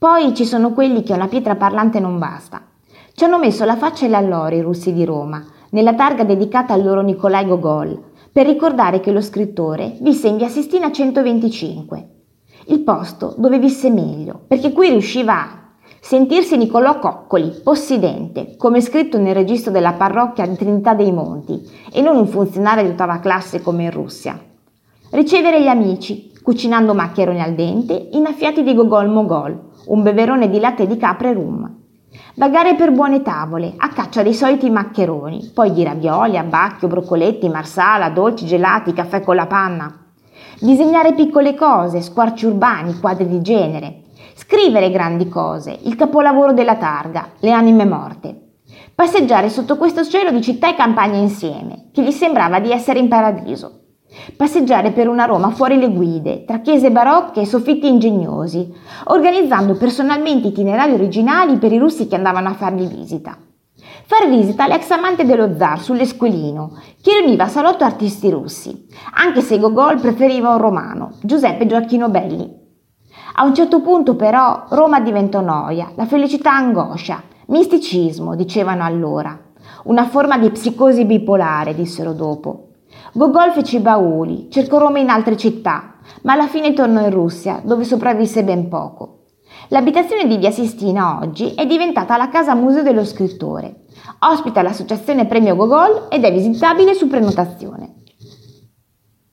Poi ci sono quelli che una pietra parlante non basta. Ci hanno messo la faccia e l'alloro i russi di Roma, nella targa dedicata al loro Nikolai Gogol, per ricordare che lo scrittore visse in via Sistina 125, il posto dove visse meglio, perché qui riusciva a sentirsi Niccolò Coccoli, possidente, come scritto nel registro della parrocchia di Trinità dei Monti, e non un funzionario di ottava classe come in Russia. Ricevere gli amici, cucinando maccheroni al dente, innaffiati di Gogol Mogol, un beverone di latte di capra e rum. Vagare per buone tavole, a caccia dei soliti maccheroni, poi di ravioli, abbacchio, broccoletti, marsala, dolci, gelati, caffè con la panna. Disegnare piccole cose, squarci urbani, quadri di genere. Scrivere grandi cose, il capolavoro della targa, le anime morte. Passeggiare sotto questo cielo di città e campagna insieme, che gli sembrava di essere in paradiso. Passeggiare per una Roma fuori le guide, tra chiese barocche e soffitti ingegnosi, organizzando personalmente itinerari originali per i russi che andavano a fargli visita. Far visita all'ex amante dello zar sull'Esquilino, che riuniva salotto artisti russi, anche se Gogol preferiva un romano, Giuseppe Gioacchino Belli. A un certo punto però Roma diventò noia, la felicità angoscia, misticismo, dicevano allora. Una forma di psicosi bipolare, dissero dopo. Gogol fece i bauli, cercò Roma in altre città, ma alla fine tornò in Russia, dove sopravvisse ben poco. L'abitazione di Via Sistina oggi è diventata la casa museo dello scrittore. Ospita l'associazione Premio Gogol ed è visitabile su prenotazione.